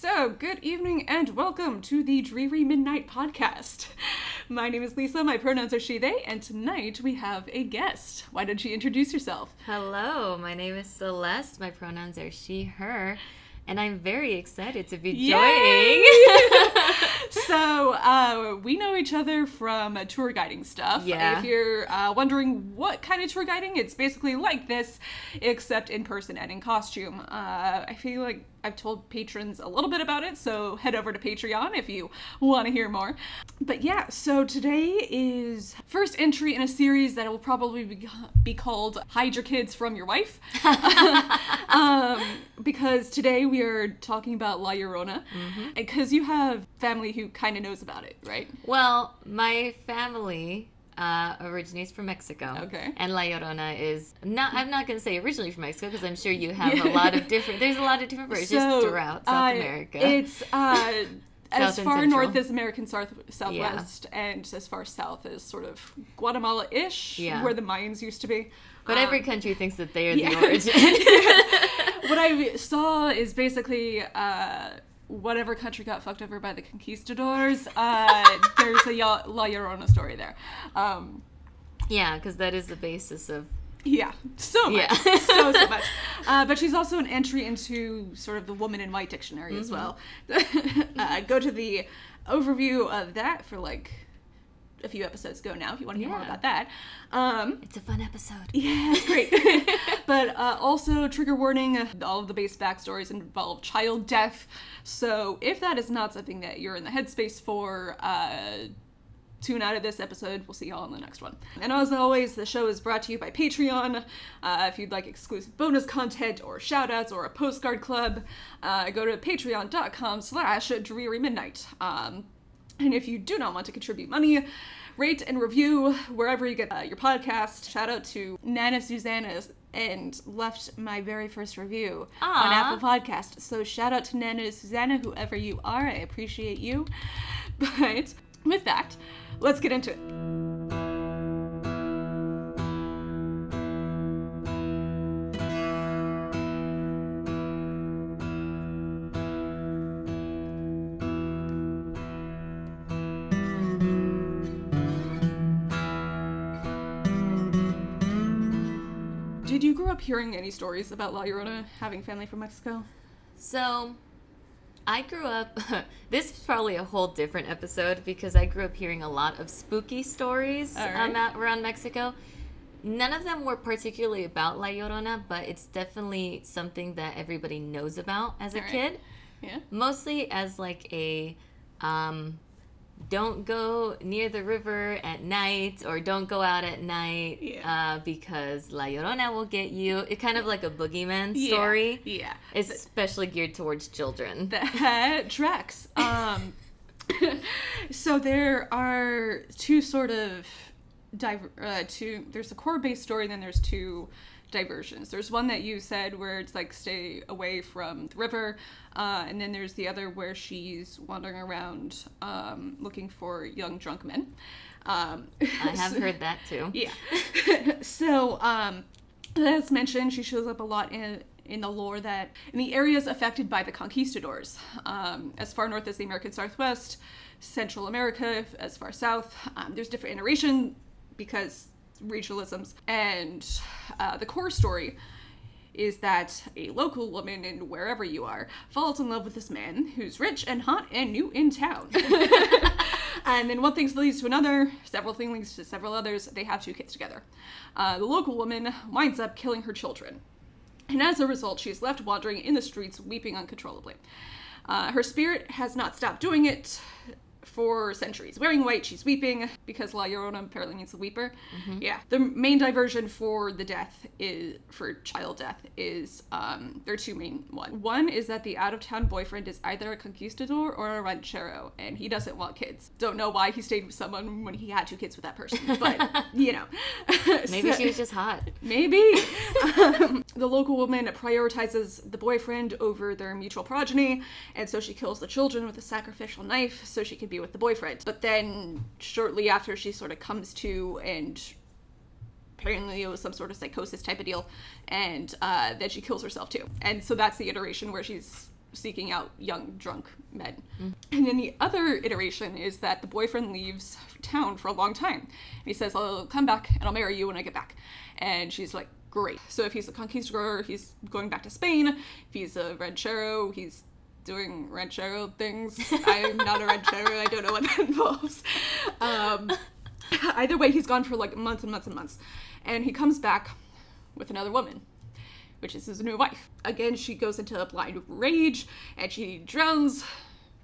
So, good evening and welcome to the Dreary Midnight Podcast. My name is Lisa, my pronouns are she, they, and tonight we have a guest. Why don't you introduce yourself? Hello, my name is Celeste. My pronouns are she, her, and I'm very excited to be joining. so, uh, we know each other from uh, tour guiding stuff. Yeah. If you're uh, wondering what kind of tour guiding, it's basically like this, except in person and in costume. Uh, I feel like I've told patrons a little bit about it, so head over to Patreon if you want to hear more. But yeah, so today is first entry in a series that will probably be, be called Hide Your Kids from Your Wife. um, because today we are talking about La Llorona. Because you have family who kind of knows about it, right? well, my family uh, originates from Mexico. Okay. And La Llorona is not. I'm not going to say originally from Mexico because I'm sure you have a lot of different. There's a lot of different versions throughout South uh, America. It's uh, as far Central. north as American South, Southwest, and as far south as sort of Guatemala-ish, Yeah. where the Mayans used to be. but Um, every country thinks that they are yeah. the origin. what I saw is basically uh, whatever country got fucked over by the conquistadors. Uh, there's a La Llorona story there. Um, yeah, because that is the basis of. yeah, so much, Yeah. so so much. Uh, but she's also an entry into sort of the Woman in White dictionary as well. uh, go to the overview of that for like a few episodes ago now if you want to hear more about that. Um, It's a fun episode. Yeah, it's great. but uh, also, trigger warning all of the base backstories involve child death. So, if that is not something that you're in the headspace for, uh, tune out of this episode. We'll see y'all in the next one. And as always, the show is brought to you by Patreon. Uh, if you'd like exclusive bonus content or shoutouts or a postcard club, uh, go to patreon.com slash dreary midnight. Um, and if you do not want to contribute money, rate and review wherever you get uh, your podcast. Shout out to Nana Susanna and left my very first review on Apple Podcast. So shout out to Nana Susanna, whoever you are. I appreciate you. But with that, let's get into it. Hearing any stories about La Llorona having family from Mexico? So, I grew up. this is probably a whole different episode because I grew up hearing a lot of spooky stories right. um, out around Mexico. None of them were particularly about La Llorona, but it's definitely something that everybody knows about as a right. kid. Yeah. Mostly as like a um, don't go near the river at night or don't go out at night Yeah. uh, because La Llorona will get you. It's kind of like a boogeyman Yeah. story. Yeah. Especially geared towards children. that tracks. Um, so there are two sort of diver- uh, two. There's a core based story, and then there's two diversions. There's one that you said where it's like stay away from the river, uh, and then there's the other where she's wandering around um, looking for young drunk men. Um, I have so- heard that too. yeah. so, um, as mentioned, she shows up a lot in in the lore that in the areas affected by the conquistadors, um, as far north as the American Southwest, Central America, as far south. Um, there's different iteration because regionalisms, and uh, the core story is that a local woman in wherever you are falls in love with this man who's rich and hot and new in town. and then one thing leads to another, several things leads to several others. They have two kids together. Uh, the local woman winds up killing her children. And as a result, she is left wandering in the streets, weeping uncontrollably. Uh, her spirit has not stopped doing it for centuries. Wearing white, she's weeping because La Llorona apparently means the weeper. Yeah. The main diversion for the death is for child death is um, there are two main one. One is that the out of town boyfriend is either a conquistador or a ranchero, and he doesn't want kids. Don't know why he stayed with someone when he had two kids with that person, but you know. Maybe So- she was just hot. Maybe. um, the local woman prioritizes the boyfriend over their mutual progeny, and so she kills the children with a sacrificial knife so she can be with the boyfriend. But then, shortly after, she sort of comes to and apparently it was some sort of psychosis type of deal and uh, then she kills herself too and so that's the iteration where she's seeking out young drunk men. And then the other iteration is that the boyfriend leaves town for a long time. And he says, I'll come back and I'll marry you when I get back. And she's like, Great. So if he's a conquistador, he's going back to Spain. If he's a ranchero, he's doing ranchero things. I'm not a ranchero. I don't know what that involves. Um, either way, he's gone for like months and months and months. And he comes back with another woman, which is his new wife. Again, she goes into a blind rage and she drowns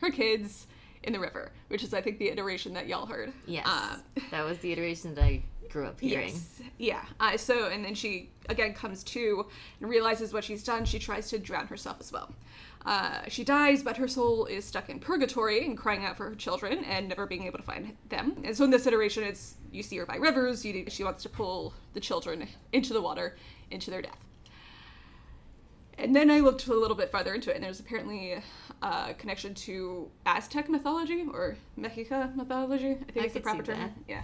her kids in the river, which is, I think, the iteration that y'all heard. Yes. Uh, that was the iteration that I grew up hearing. Yes. Yeah. Uh, so, and then she again comes to and realizes what she's done. She tries to drown herself as well. Uh, she dies, but her soul is stuck in purgatory and crying out for her children and never being able to find them. And so, in this iteration, it's you see her by rivers. You, she wants to pull the children into the water, into their death. And then I looked a little bit farther into it, and there's apparently a connection to Aztec mythology or Mexica mythology. I think I is the proper term. that. Yeah.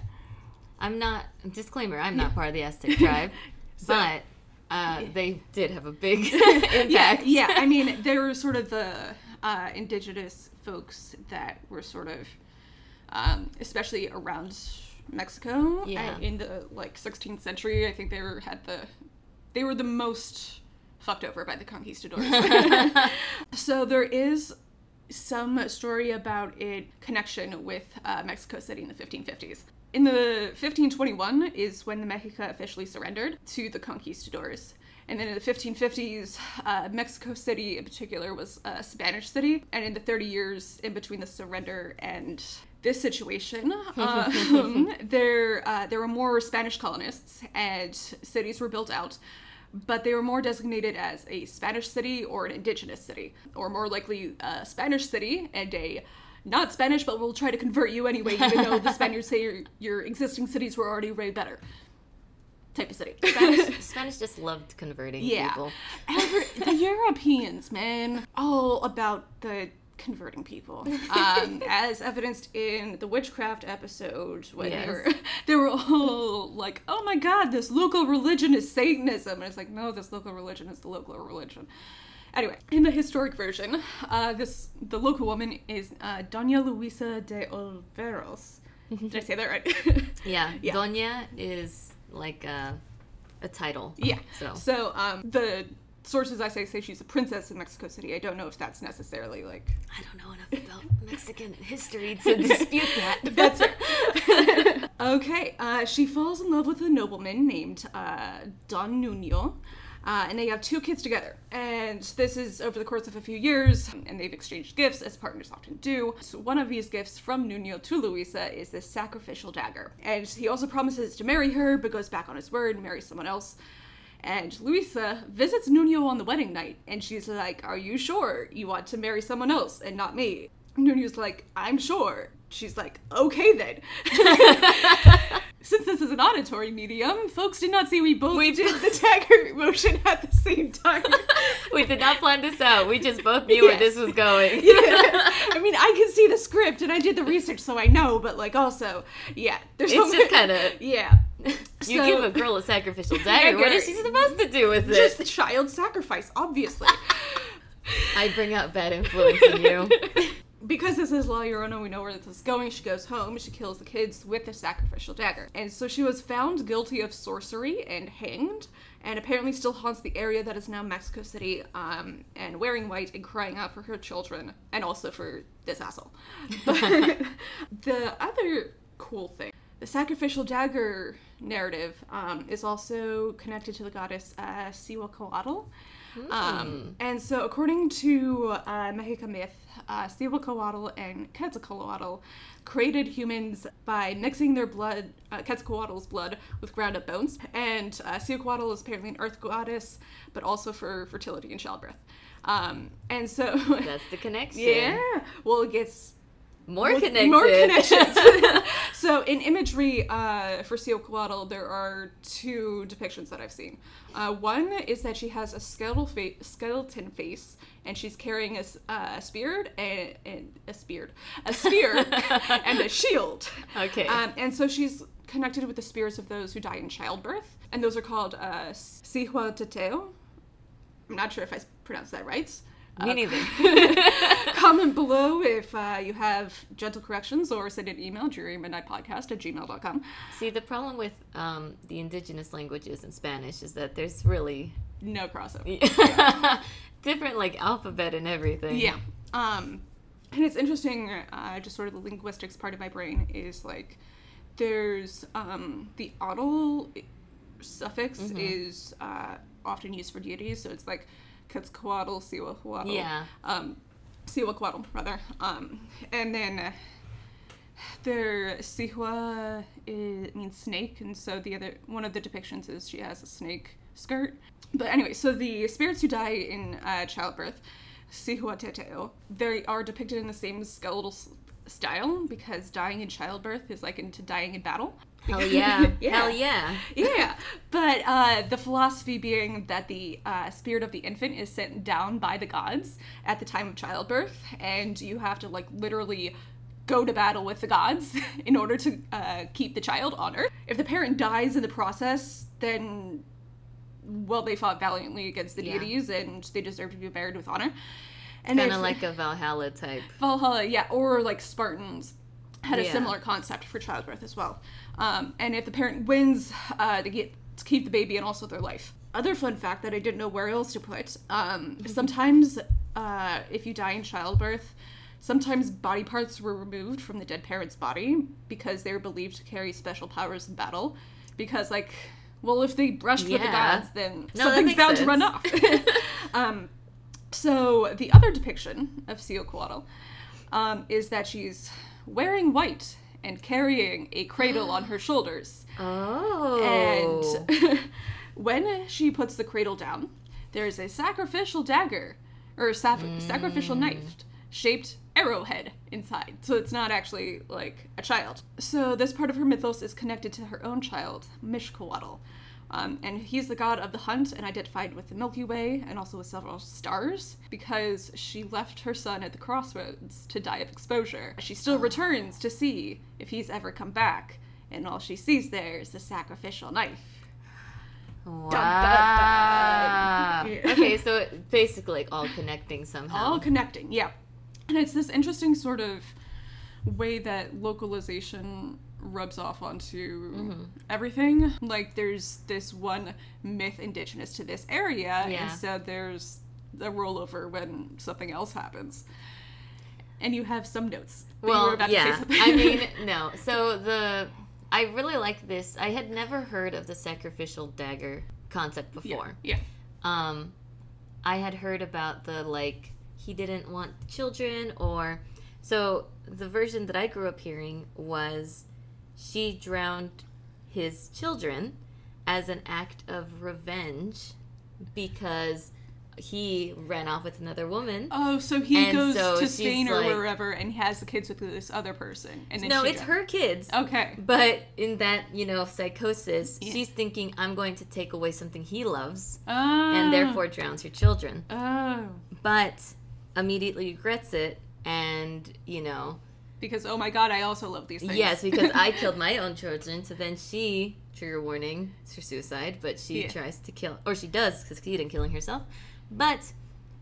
I'm not, disclaimer, I'm not part of the Aztec tribe, So- but uh, they did have a big impact. yeah, yeah. I mean, they were sort of the uh, indigenous folks that were sort of, um, especially around Mexico uh, Yeah. in the like 16th century. I think they were had the, they were the most fucked over by the conquistadors. so there is some story about it connection with uh, Mexico City in the 1550s. In the 1521 is when the Mexica officially surrendered to the conquistadors. And then in the 1550s, uh, Mexico City in particular was a Spanish city. And in the 30 years in between the surrender and this situation, um, there uh, there were more Spanish colonists, and cities were built out but they were more designated as a Spanish city or an indigenous city, or more likely a Spanish city and a not Spanish, but we'll try to convert you anyway, even though the Spaniards say your, your existing cities were already way better. Type of city. Spanish, Spanish just loved converting yeah. people. Every, the Europeans, man, all about the converting people, um, as evidenced in the witchcraft episode when they were they were all like, "Oh my God, this local religion is Satanism," and it's like, "No, this local religion is the local religion." Anyway, in the historic version, uh, this the local woman is uh, Doña Luisa de Olveros. Did I say that right? Yeah, Yeah. Doña is like a, a title. Yeah. So. So um, the sources I say say she's a princess in Mexico City. I don't know if that's necessarily like I don't know enough about Mexican history to dispute that. That's right. okay, uh, she falls in love with a nobleman named uh, Don Nuno. Uh, and they have two kids together. And this is over the course of a few years, and they've exchanged gifts, as partners often do. So, one of these gifts from Nuno to Luisa is this sacrificial dagger. And he also promises to marry her, but goes back on his word and marries someone else. And Luisa visits Nuno on the wedding night, and she's like, Are you sure you want to marry someone else and not me? Nuno's like, I'm sure. She's like, Okay then. Since this is an auditory medium, folks did not see we both We did the dagger motion at the same time. we did not plan this out. We just both knew where this was going. yeah. I mean, I can see the script and I did the research, so I know, but like also, yeah. There's It's just kind of Yeah. you So- give a girl a sacrificial dagger. What is she supposed to do with it? Just child sacrifice, obviously. I bring out bad influence in you. Because this is La Llorona, we know where this is going. She goes home, she kills the kids with the sacrificial dagger. And so she was found guilty of sorcery and hanged, and apparently still haunts the area that is now Mexico City, um, and wearing white and crying out for her children, and also for this asshole. The other cool thing, the sacrificial dagger narrative um, is also connected to the goddess uh, Cihuacoatl. Um, and so, according to uh, Mexican myth, uh, Cihuacoatl and Quetzalcoatl created humans by mixing their blood, uh, Quetzalcoatl's blood, with ground up bones. And uh, Cihuacoatl is apparently an earth goddess, but also for fertility and childbirth. Um, and so, That's the connection. yeah, well, it gets More well, connected. More connections. so in imagery uh, for Cihuacoatl, there are two depictions that I've seen. Uh, one is that she has a skeletal fa- skeleton face, and she's carrying a, uh, a spear and, and a spear, a spear and a shield. Okay. Um, and so she's connected with the spirits of those who die in childbirth, and those are called uh, Cihuateteo. I'm not sure if I pronounced that right. Me Uh, neither. Comment below if uh, you have gentle corrections or send an email, drearymidnightpodcast at gmail.com. See, the problem with um, the indigenous languages in Spanish is that there's really No crossover. different like alphabet and everything. Yeah. Um, and it's interesting, uh, just sort of the linguistics part of my brain is like there's um, the otl suffix Mm-hmm. is uh, often used for deities, so it's like Quetzalcoatl, Cihuahuatl. Yeah. Um, Cihuacuatl, rather. Um, and then uh, their is, means snake, and so the other one of the depictions is she has a snake skirt. But anyway, so the spirits who die in uh, childbirth, Cihuateteo, they are depicted in the same skeletal s- style because dying in childbirth is like into dying in battle. Hell yeah. Yeah. Hell yeah. yeah, but uh, the philosophy being that the uh, spirit of the infant is sent down by the gods at the time of childbirth, and you have to like literally go to battle with the gods in order to uh, keep the child on earth. If the parent dies in the process, then well, they fought valiantly against the Yeah. deities, and they deserve to be buried with honor. And Kind of like a Valhalla type. Valhalla, yeah, or like Spartans had a Yeah. similar concept for childbirth as well. Um, and if the parent wins, uh, they get to keep the baby and also their life. Other fun fact that I didn't know where else to put. Um, sometimes, uh, if you die in childbirth, sometimes body parts were removed from the dead parent's body because they were believed to carry special powers in battle. Because, like, well, if they brushed with the Yeah. gods, then No, that something's makes bound to run sense. off. um, so the other depiction of Cihuacuatl um, is that she's wearing white and carrying a cradle on her shoulders. Oh. And when she puts the cradle down, there's a sacrificial dagger or saf- sacrificial knife shaped arrowhead inside. So it's not actually like a child. So this part of her mythos is connected to her own child, Mixcoatl. Um, and he's the god of the hunt and identified with the Milky Way and also with several stars because she left her son at the crossroads to die of exposure. She still returns to see if he's ever come back, and all she sees there is the sacrificial knife. wow. dun. Yeah. okay, so basically like all connecting somehow. all connecting yeah and it's this interesting sort of way that localization rubs off onto Mm-hmm. everything like there's this one myth indigenous to this area Yeah. and so there's a rollover when something else happens and you have some notes but you were well, about to say yeah. I mean, no. So the I really like this. I had never heard of the sacrificial dagger concept yeah, before. yeah um i had heard about the like he didn't want children or so the version that i grew up hearing was she drowned his children as an act of revenge because he ran off with another woman Oh, so he And goes so to Spain or like- wherever and he has the kids with this other person. And then no it's her kids Okay. but in that you know psychosis Yeah. she's thinking i'm going to take away something he loves Oh. and therefore drowns her children Oh. but immediately regrets it and you know Because oh my god, I also love these things. yes because i killed my own children so then she trigger warning it's for suicide but she Yeah. tries to kill or she does succeed in killing herself but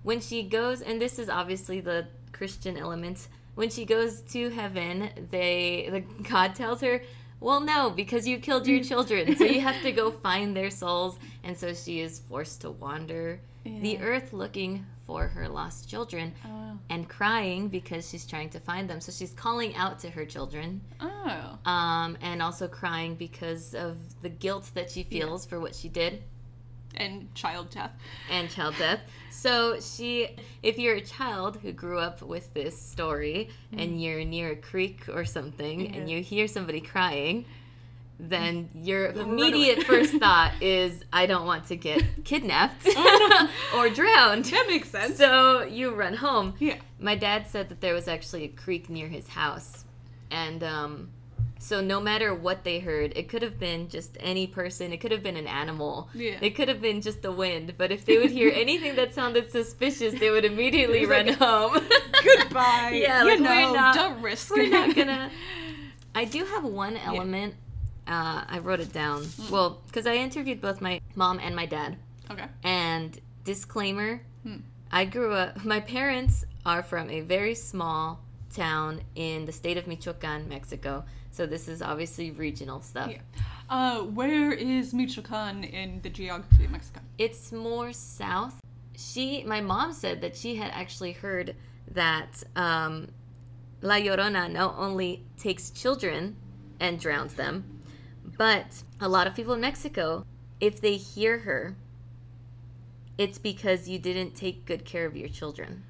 when she goes and this is obviously the christian element when she goes to heaven they the god tells her well no because you killed your children so you have to go find their souls and so she is forced to wander the earth looking for her lost children Oh. and crying because she's trying to find them. So she's calling out to her children Oh. um, and also crying because of the guilt that she feels for what she did And child death. and child death. So she, if you're a child who grew up with this story and you're near a creek or something and you hear somebody crying, then your immediate first thought is, I don't want to get kidnapped Oh, or drowned. That makes sense. So you run home. yeah. My dad said that there was actually a creek near his house. And um, so no matter what they heard, it could have been just any person, it could have been an animal. Yeah. It could have been just the wind, but if they would hear anything that sounded suspicious, they would immediately run like, home. Goodbye. Yeah, you like, know, we're not- don't risk We're it. not gonna. I do have one element. Uh, I wrote it down. Hmm. Well, because I interviewed both my mom and my dad. Okay. And disclaimer, Hmm. I grew up, my parents are from a very small town in the state of Michoacan, Mexico. So this is obviously regional stuff. Yeah. Uh, where is Michoacan in the geography of Mexico? It's more south. She, my mom said that she had actually heard that um, La Llorona not only takes children and drowns them, but a lot of people in Mexico, if they hear her, it's because you didn't take good care of your children.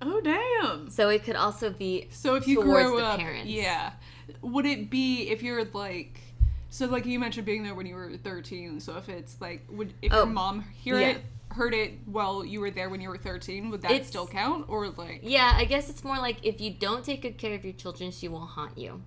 Oh damn! So it could also be So if you the up, parents. yeah, would it be if you're like, so like you mentioned being there when you were thirteen? So if it's like, would if Oh, your mom hear yeah. it, heard it while you were there when you were thirteen, would that It's- still count? Or like, Yeah, I guess it's more like if you don't take good care of your children, she will haunt you.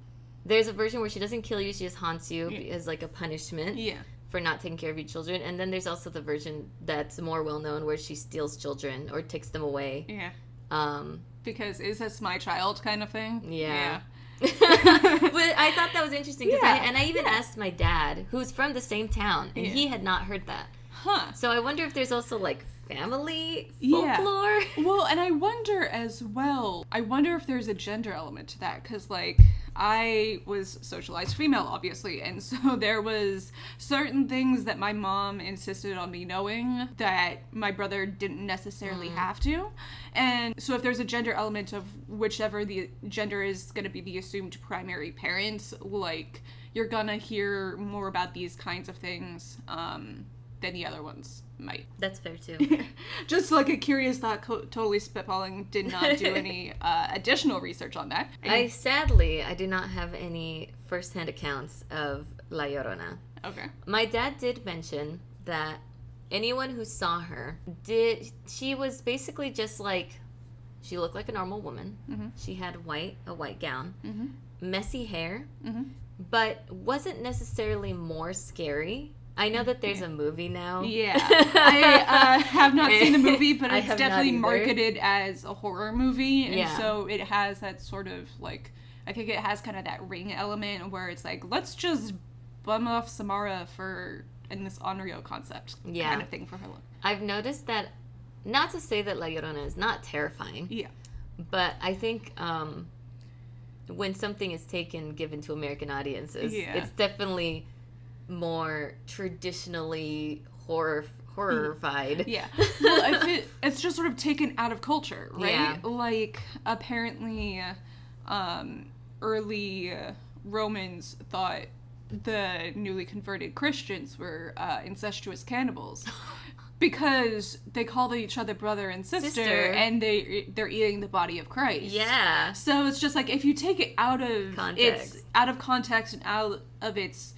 There's a version where she doesn't kill you; she just haunts you Yeah. as like a punishment yeah, for not taking care of your children. And then there's also the version that's more well known where she steals children or takes them away. yeah, Um, because is this my child kind of thing? yeah. but I thought that was interesting because I, Yeah, and I even yeah. asked my dad, who's from the same town, and Yeah. he had not heard that. Huh. So I wonder if there's also like family Yeah. folklore. Well, and I wonder as well. I wonder if there's a gender element to that because, like, I was socialized female, obviously, and so there was certain things that my mom insisted on me knowing that my brother didn't necessarily have to, and so if there's a gender element of whichever the gender is going to be the assumed primary parent, like you're gonna hear more about these kinds of things um, than the other ones might. That's fair too. Just like a curious thought, co- totally spitballing. Did not do any uh, additional research on that. I sadly I do not have any firsthand accounts of La Llorona. okay. My dad did mention that anyone who saw her did she was basically just like she looked like a normal woman. Mhm. She had white a white gown, Mhm. messy hair, Mhm. but wasn't necessarily more scary. I know that there's a movie now. Yeah, I uh, have not seen the movie, but it's definitely marketed as a horror movie, and Yeah. so it has that sort of like I think it has kind of that ring element where it's like let's just bum off Samara for in this Onryo concept Yeah. kind of thing for her look. I've noticed that not to say that La Llorona is not terrifying, Yeah, but I think um, when something is taken given to American audiences, Yeah. it's definitely more traditionally horror horrified. Yeah. Well, it, it's just sort of taken out of culture, right? Yeah. Like, apparently, um, early uh, Romans thought the newly converted Christians were uh, incestuous cannibals. Because they call each other brother and sister, Sister. and they they're eating the body of Christ. Yeah. So it's just like if you take it out of Context. its out of context and out of its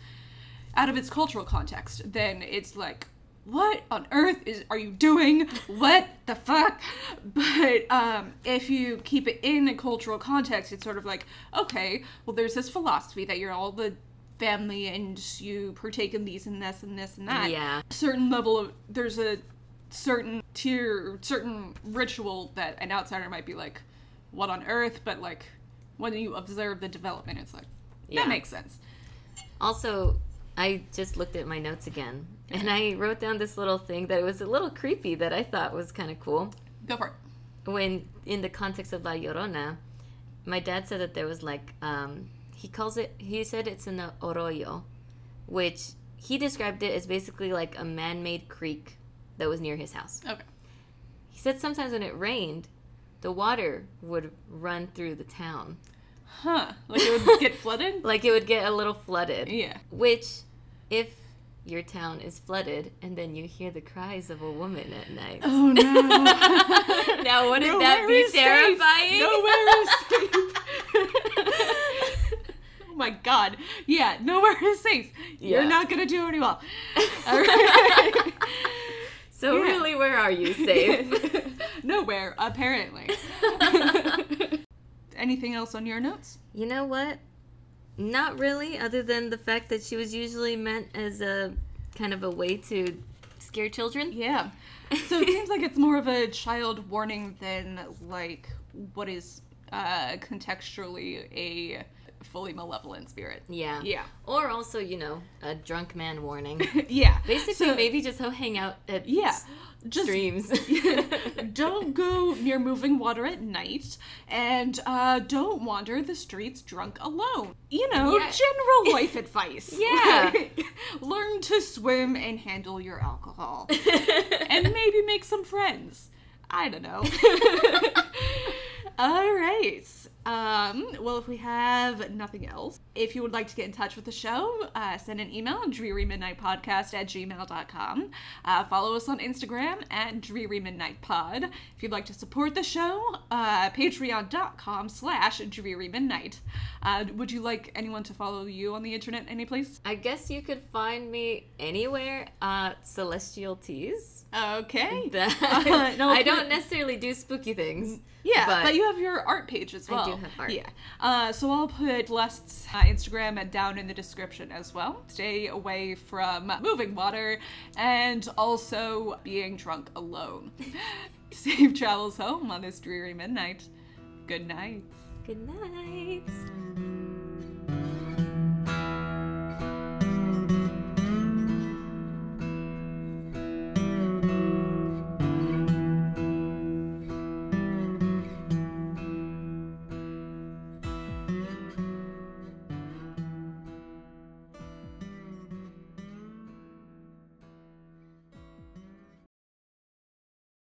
out of its cultural context, then it's like what on earth is are you doing? What the fuck? But um, if you keep it in a cultural context, it's sort of like okay, well, there's this philosophy that you're all the family and you partake in these and this and this and that Yeah. certain level of there's a certain tier certain ritual that an outsider might be like what on earth but like when you observe the development it's like Yeah. that makes sense Also, I just looked at my notes again and I wrote down this little thing that was a little creepy that I thought was kind of cool. go for it. When in the context of La Llorona, my dad said that there was like um, he calls it he said it's an arroyo, which he described it as basically like a man-made creek that was near his house. okay. He said sometimes when it rained, the water would run through the town, huh. Like it would get flooded? Like it would get a little flooded. yeah. Which, if your town is flooded and then you hear the cries of a woman at night. oh no Now, wouldn't Nowhere that be terrifying? Nowhere is safe. oh my god. Yeah, nowhere is safe. You're not gonna do any well. All right. So Yeah. really, where are you safe? nowhere, apparently. Anything else on your notes? you know what? Not really, other than the fact that she was usually meant as a kind of a way to scare children. Yeah. So it seems like it's more of a child warning than like what is uh, contextually a fully malevolent spirit. Yeah. Yeah. Or also, you know, a drunk man warning. Yeah. Basically, So- maybe just go hang out at Yeah. Just streams. don't go near moving water at night and uh, don't wander the streets drunk alone. You know, Yeah. general life advice. Yeah. Learn to swim and handle your alcohol. and maybe make some friends. I don't know. All right. Um, well, if we have nothing else, if you would like to get in touch with the show, uh, send an email, drearymidnightpodcast at gmail.com. Uh, follow us on Instagram at drearymidnightpod. If you'd like to support the show, uh, patreon.com slash drearymidnight. Uh, would you like anyone to follow you on the internet anyplace? I guess you could find me anywhere. at Celestial Teas. Okay. That- no, I don't necessarily do spooky things. Yeah, but, but- you have your art page as well. I do have art. Yeah. Uh, so I'll put Celeste's uh, Instagram down in the description as well. Stay away from moving water and also being drunk alone. Safe travels home on this dreary midnight. Good night. Good night.